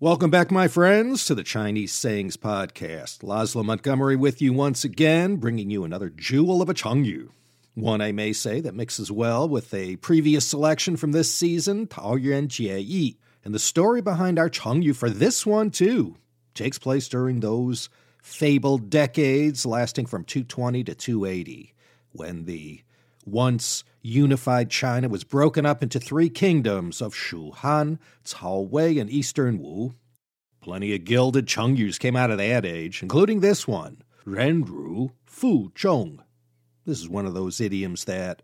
Welcome back, my friends, to the Chinese Sayings Podcast. Laszlo Montgomery with you once again, bringing you another jewel of a Chengyu. One, I may say, that mixes well with a previous selection from this season, Taoyuan Jieyi. And the story behind our Chengyu for this one, too, takes place during those fabled decades lasting from 220 to 280, when the once unified China was broken up into three kingdoms of Shu Han, Cao Wei, and Eastern Wu. Plenty of gilded Chengyus came out of that age, including this one, Ren Ru Fu Zhong. This is one of those idioms that,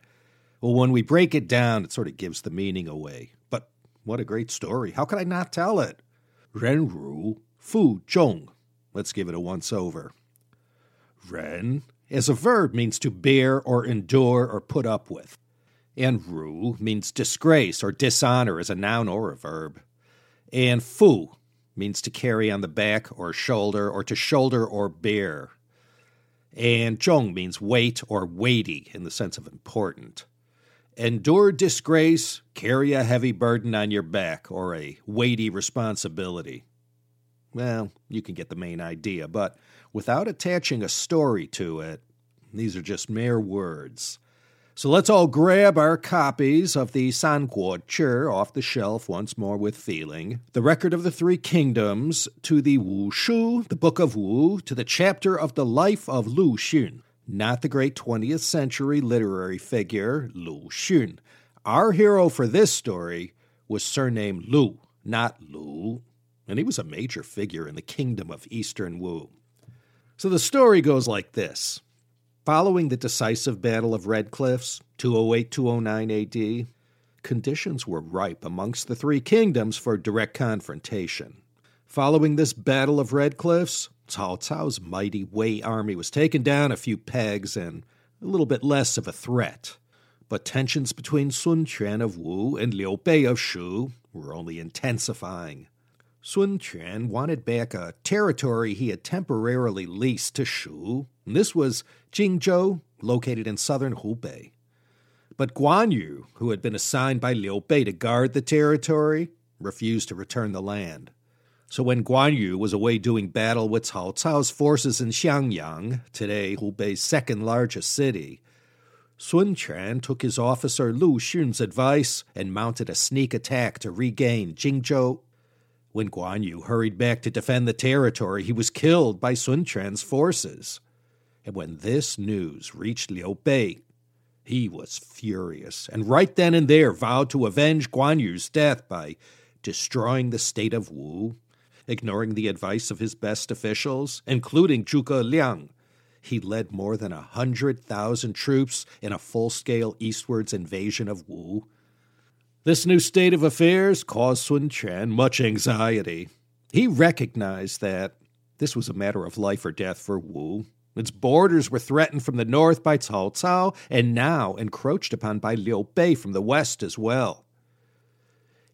well, when we break it down, it sort of gives the meaning away. But what a great story. How could I not tell it? Ren Ru Fu Zhong. Let's give it a once over. Ren as a verb means to bear or endure or put up with. And ru means disgrace or dishonor as a noun or a verb. And fu means to carry on the back or shoulder or to shoulder or bear. And zhong means weight or weighty in the sense of important. Endure disgrace, carry a heavy burden on your back or a weighty responsibility. Well, you can get the main idea, but without attaching a story to it, these are just mere words. So let's all grab our copies of the Sanguo Chi off the shelf once more with feeling. The Record of the Three Kingdoms, to the Wu Shu, the Book of Wu, to the chapter of the life of Lu Xun, not the great 20th century literary figure Lu Xun. Our hero for this story was surnamed Lu, not Lu, and he was a major figure in the kingdom of Eastern Wu. So the story goes like this. Following the decisive Battle of Red Cliffs, 208 209 AD, conditions were ripe amongst the three kingdoms for direct confrontation. Following this Battle of Red Cliffs, Cao Cao's mighty Wei army was taken down a few pegs and a little bit less of a threat. But tensions between Sun Quan of Wu and Liu Bei of Shu were only intensifying. Sun Quan wanted back a territory he had temporarily leased to Shu. and This was Jingzhou, located in southern Hubei. But Guan Yu, who had been assigned by Liu Bei to guard the territory, refused to return the land. So when Guan Yu was away doing battle with Cao Cao's forces in Xiangyang, today Hubei's second largest city, Sun Quan took his officer Lu Xun's advice and mounted a sneak attack to regain Jingzhou. When Guan Yu hurried back to defend the territory, he was killed by Sun Quan's forces. And when this news reached Liu Bei, he was furious, and right then and there vowed to avenge Guan Yu's death by destroying the state of Wu, ignoring the advice of his best officials, including Zhuge Liang. He led more than a hundred thousand troops in a full scale eastwards invasion of Wu. This new state of affairs caused Sun Quan much anxiety. He recognized that this was a matter of life or death for Wu, its borders were threatened from the north by Cao Cao and now encroached upon by Liu Bei from the west as well.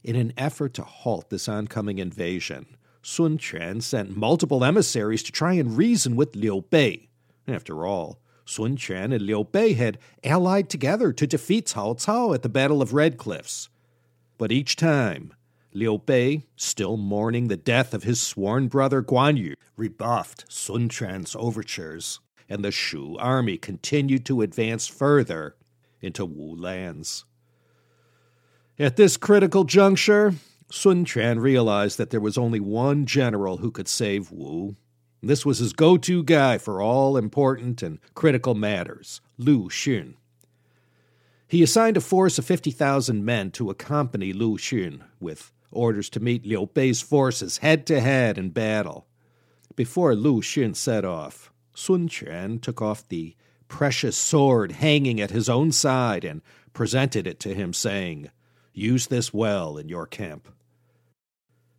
In an effort to halt this oncoming invasion, Sun Quan sent multiple emissaries to try and reason with Liu Bei. After all, Sun Quan and Liu Bei had allied together to defeat Cao Cao at the Battle of Red Cliffs. But each time, Liu Bei, still mourning the death of his sworn brother Guan Yu, rebuffed Sun Quan's overtures, and the Shu army continued to advance further into Wu lands. At this critical juncture, Sun Quan realized that there was only one general who could save Wu. This was his go to guy for all important and critical matters, Lu Xun. He assigned a force of 50,000 men to accompany Lu Xun, with orders to meet Liu Bei's forces head to head in battle. Before Lu Xun set off, Sun Quan took off the precious sword hanging at his own side and presented it to him, saying, Use this well in your camp.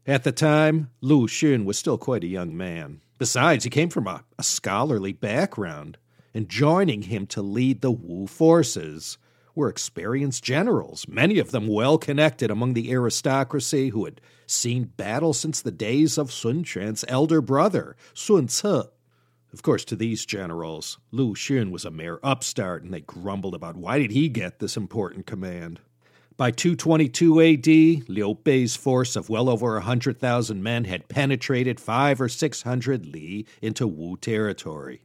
At the time, Lu Xun was still quite a young man. Besides, he came from a, a scholarly background, and joining him to lead the Wu forces were experienced generals, many of them well connected among the aristocracy who had seen battle since the days of Sun Quan's elder brother, Sun Ce. Of course, to these generals, Lu Xun was a mere upstart, and they grumbled about why did he get this important command. By 222 AD, Liu Bei's force of well over a 100,000 men had penetrated five or six hundred li into Wu territory.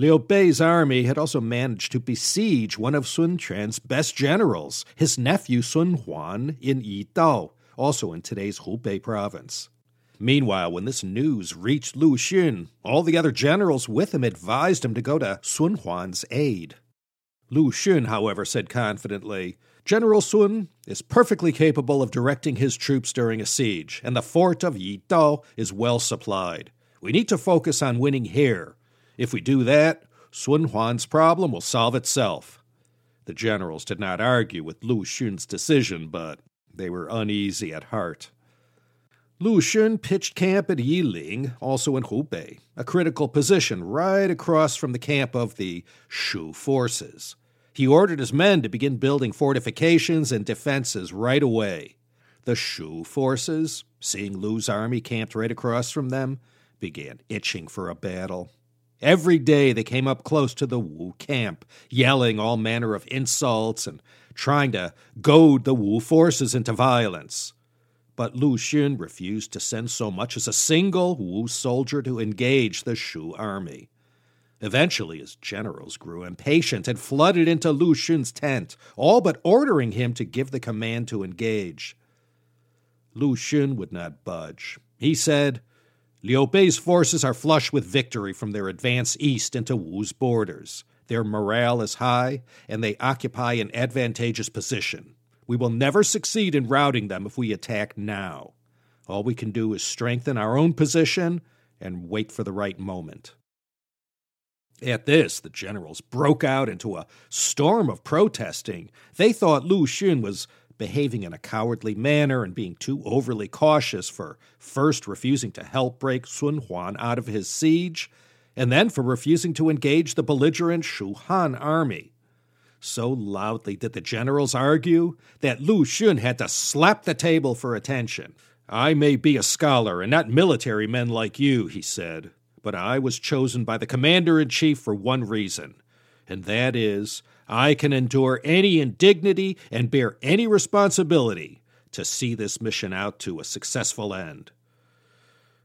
Liu Bei's army had also managed to besiege one of Sun Quan's best generals, his nephew Sun Huan, in Yidao, also in today's Hubei province. Meanwhile, when this news reached Lu Xun, all the other generals with him advised him to go to Sun Huan's aid. Lu Xun, however, said confidently, General Sun is perfectly capable of directing his troops during a siege, and the fort of Yidao is well supplied. We need to focus on winning here. If we do that, Sun Huan's problem will solve itself. The generals did not argue with Lu Xun's decision, but they were uneasy at heart. Lu Xun pitched camp at Yiling, also in Hubei, a critical position right across from the camp of the Shu forces. He ordered his men to begin building fortifications and defenses right away. The Shu forces, seeing Lu's army camped right across from them, began itching for a battle. Every day they came up close to the Wu camp, yelling all manner of insults and trying to goad the Wu forces into violence. But Lu Xun refused to send so much as a single Wu soldier to engage the Shu army. Eventually, his generals grew impatient and flooded into Lu Xun's tent, all but ordering him to give the command to engage. Lu Xun would not budge. He said, Liu Bei's forces are flush with victory from their advance east into Wu's borders. Their morale is high, and they occupy an advantageous position. We will never succeed in routing them if we attack now. All we can do is strengthen our own position and wait for the right moment. At this, the generals broke out into a storm of protesting. They thought Lu Xun was behaving in a cowardly manner and being too overly cautious for first refusing to help break Sun Huan out of his siege, and then for refusing to engage the belligerent Shu Han army. So loudly did the generals argue that Lu Xun had to slap the table for attention. I may be a scholar and not military men like you, he said, but I was chosen by the commander in chief for one reason, and that is I can endure any indignity and bear any responsibility to see this mission out to a successful end.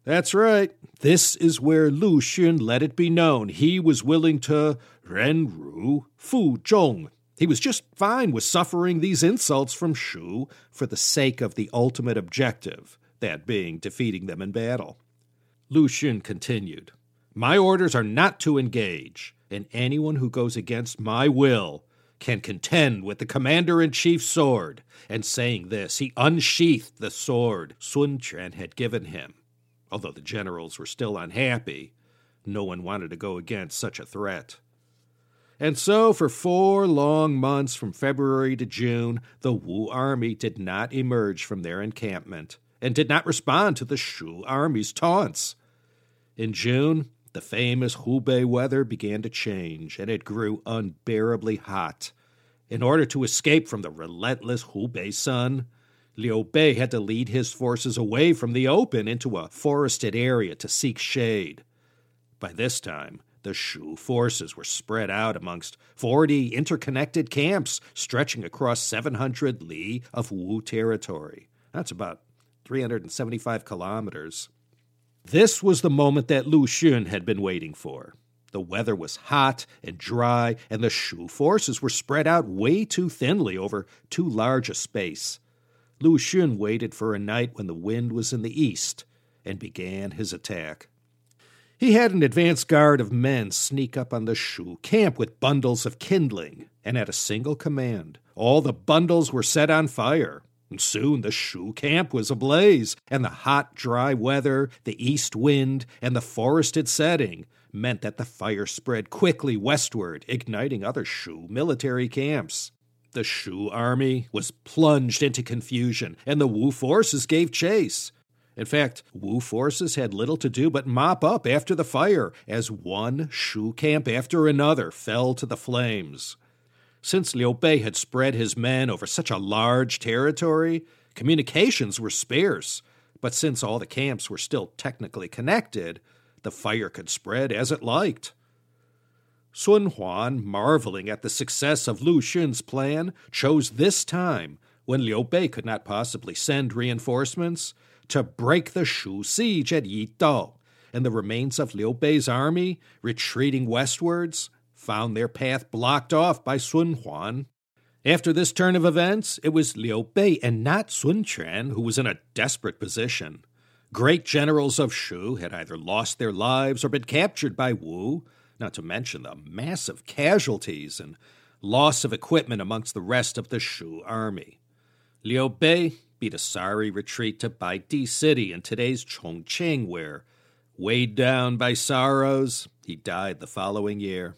That's right. This is where Lu Xun let it be known he was willing to renru Fu Zhong. He was just fine with suffering these insults from Shu for the sake of the ultimate objective, that being defeating them in battle. Lu Xun continued, My orders are not to engage, and anyone who goes against my will can contend with the commander in chief's sword. And saying this, he unsheathed the sword Sun Quan had given him. Although the generals were still unhappy, no one wanted to go against such a threat. And so, for four long months from February to June, the Wu army did not emerge from their encampment and did not respond to the Shu army's taunts. In June, the famous Hubei weather began to change, and it grew unbearably hot. In order to escape from the relentless Hubei sun, Liu Bei had to lead his forces away from the open into a forested area to seek shade. By this time, the Shu forces were spread out amongst 40 interconnected camps stretching across 700 li of Wu territory. That's about 375 kilometers. This was the moment that Lu Xun had been waiting for. The weather was hot and dry, and the Shu forces were spread out way too thinly over too large a space. Lu Xun waited for a night when the wind was in the east and began his attack. He had an advance guard of men sneak up on the Shu camp with bundles of kindling, and at a single command, all the bundles were set on fire. Soon the Shu camp was ablaze, and the hot, dry weather, the east wind, and the forested setting meant that the fire spread quickly westward, igniting other Shu military camps. The Shu army was plunged into confusion, and the Wu forces gave chase. In fact, Wu forces had little to do but mop up after the fire as one Shu camp after another fell to the flames. Since Liu Bei had spread his men over such a large territory, communications were sparse. But since all the camps were still technically connected, the fire could spread as it liked. Sun Huan, marveling at the success of Lu Xun's plan, chose this time, when Liu Bei could not possibly send reinforcements, to break the Shu siege at Yidao, and the remains of Liu Bei's army, retreating westwards, found their path blocked off by Sun Huan. After this turn of events, it was Liu Bei and not Sun Quan who was in a desperate position. Great generals of Shu had either lost their lives or been captured by Wu, not to mention the massive casualties and loss of equipment amongst the rest of the Shu army. Liu Bei beat a sorry retreat to Baidi City in today's Chongqing, where, weighed down by sorrows, he died the following year.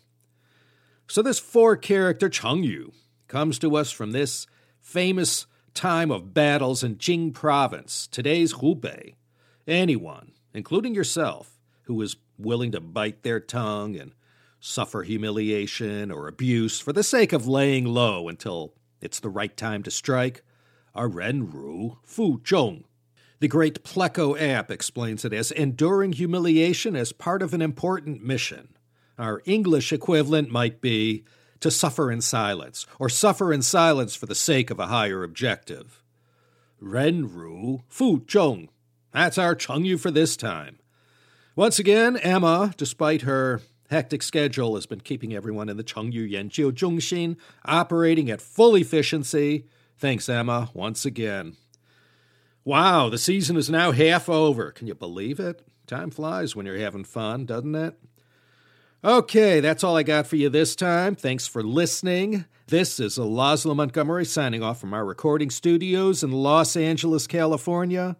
So this four character Cheng Yu comes to us from this famous time of battles in Jing province, today's Hubei. Anyone, including yourself, who is willing to bite their tongue and suffer humiliation or abuse for the sake of laying low until it's the right time to strike, a Ren Ru Fu Zhong. The great Pleco app explains it as enduring humiliation as part of an important mission. Our English equivalent might be to suffer in silence, or suffer in silence for the sake of a higher objective. Ren Ru Fu Zhong. That's our Chengyu for this time. Once again, Emma, despite her hectic schedule, has been keeping everyone in the Chengyu Yanjiu Zhongxin operating at full efficiency Thanks, Emma, once again. Wow, the season is now half over. Can you believe it? Time flies when you're having fun, doesn't it? Okay, that's all I got for you this time. Thanks for listening. This is Laszlo Montgomery signing off from our recording studios in Los Angeles, California.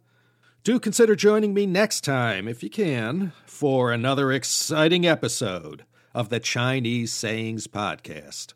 Do consider joining me next time, if you can, for another exciting episode of the Chinese Sayings Podcast.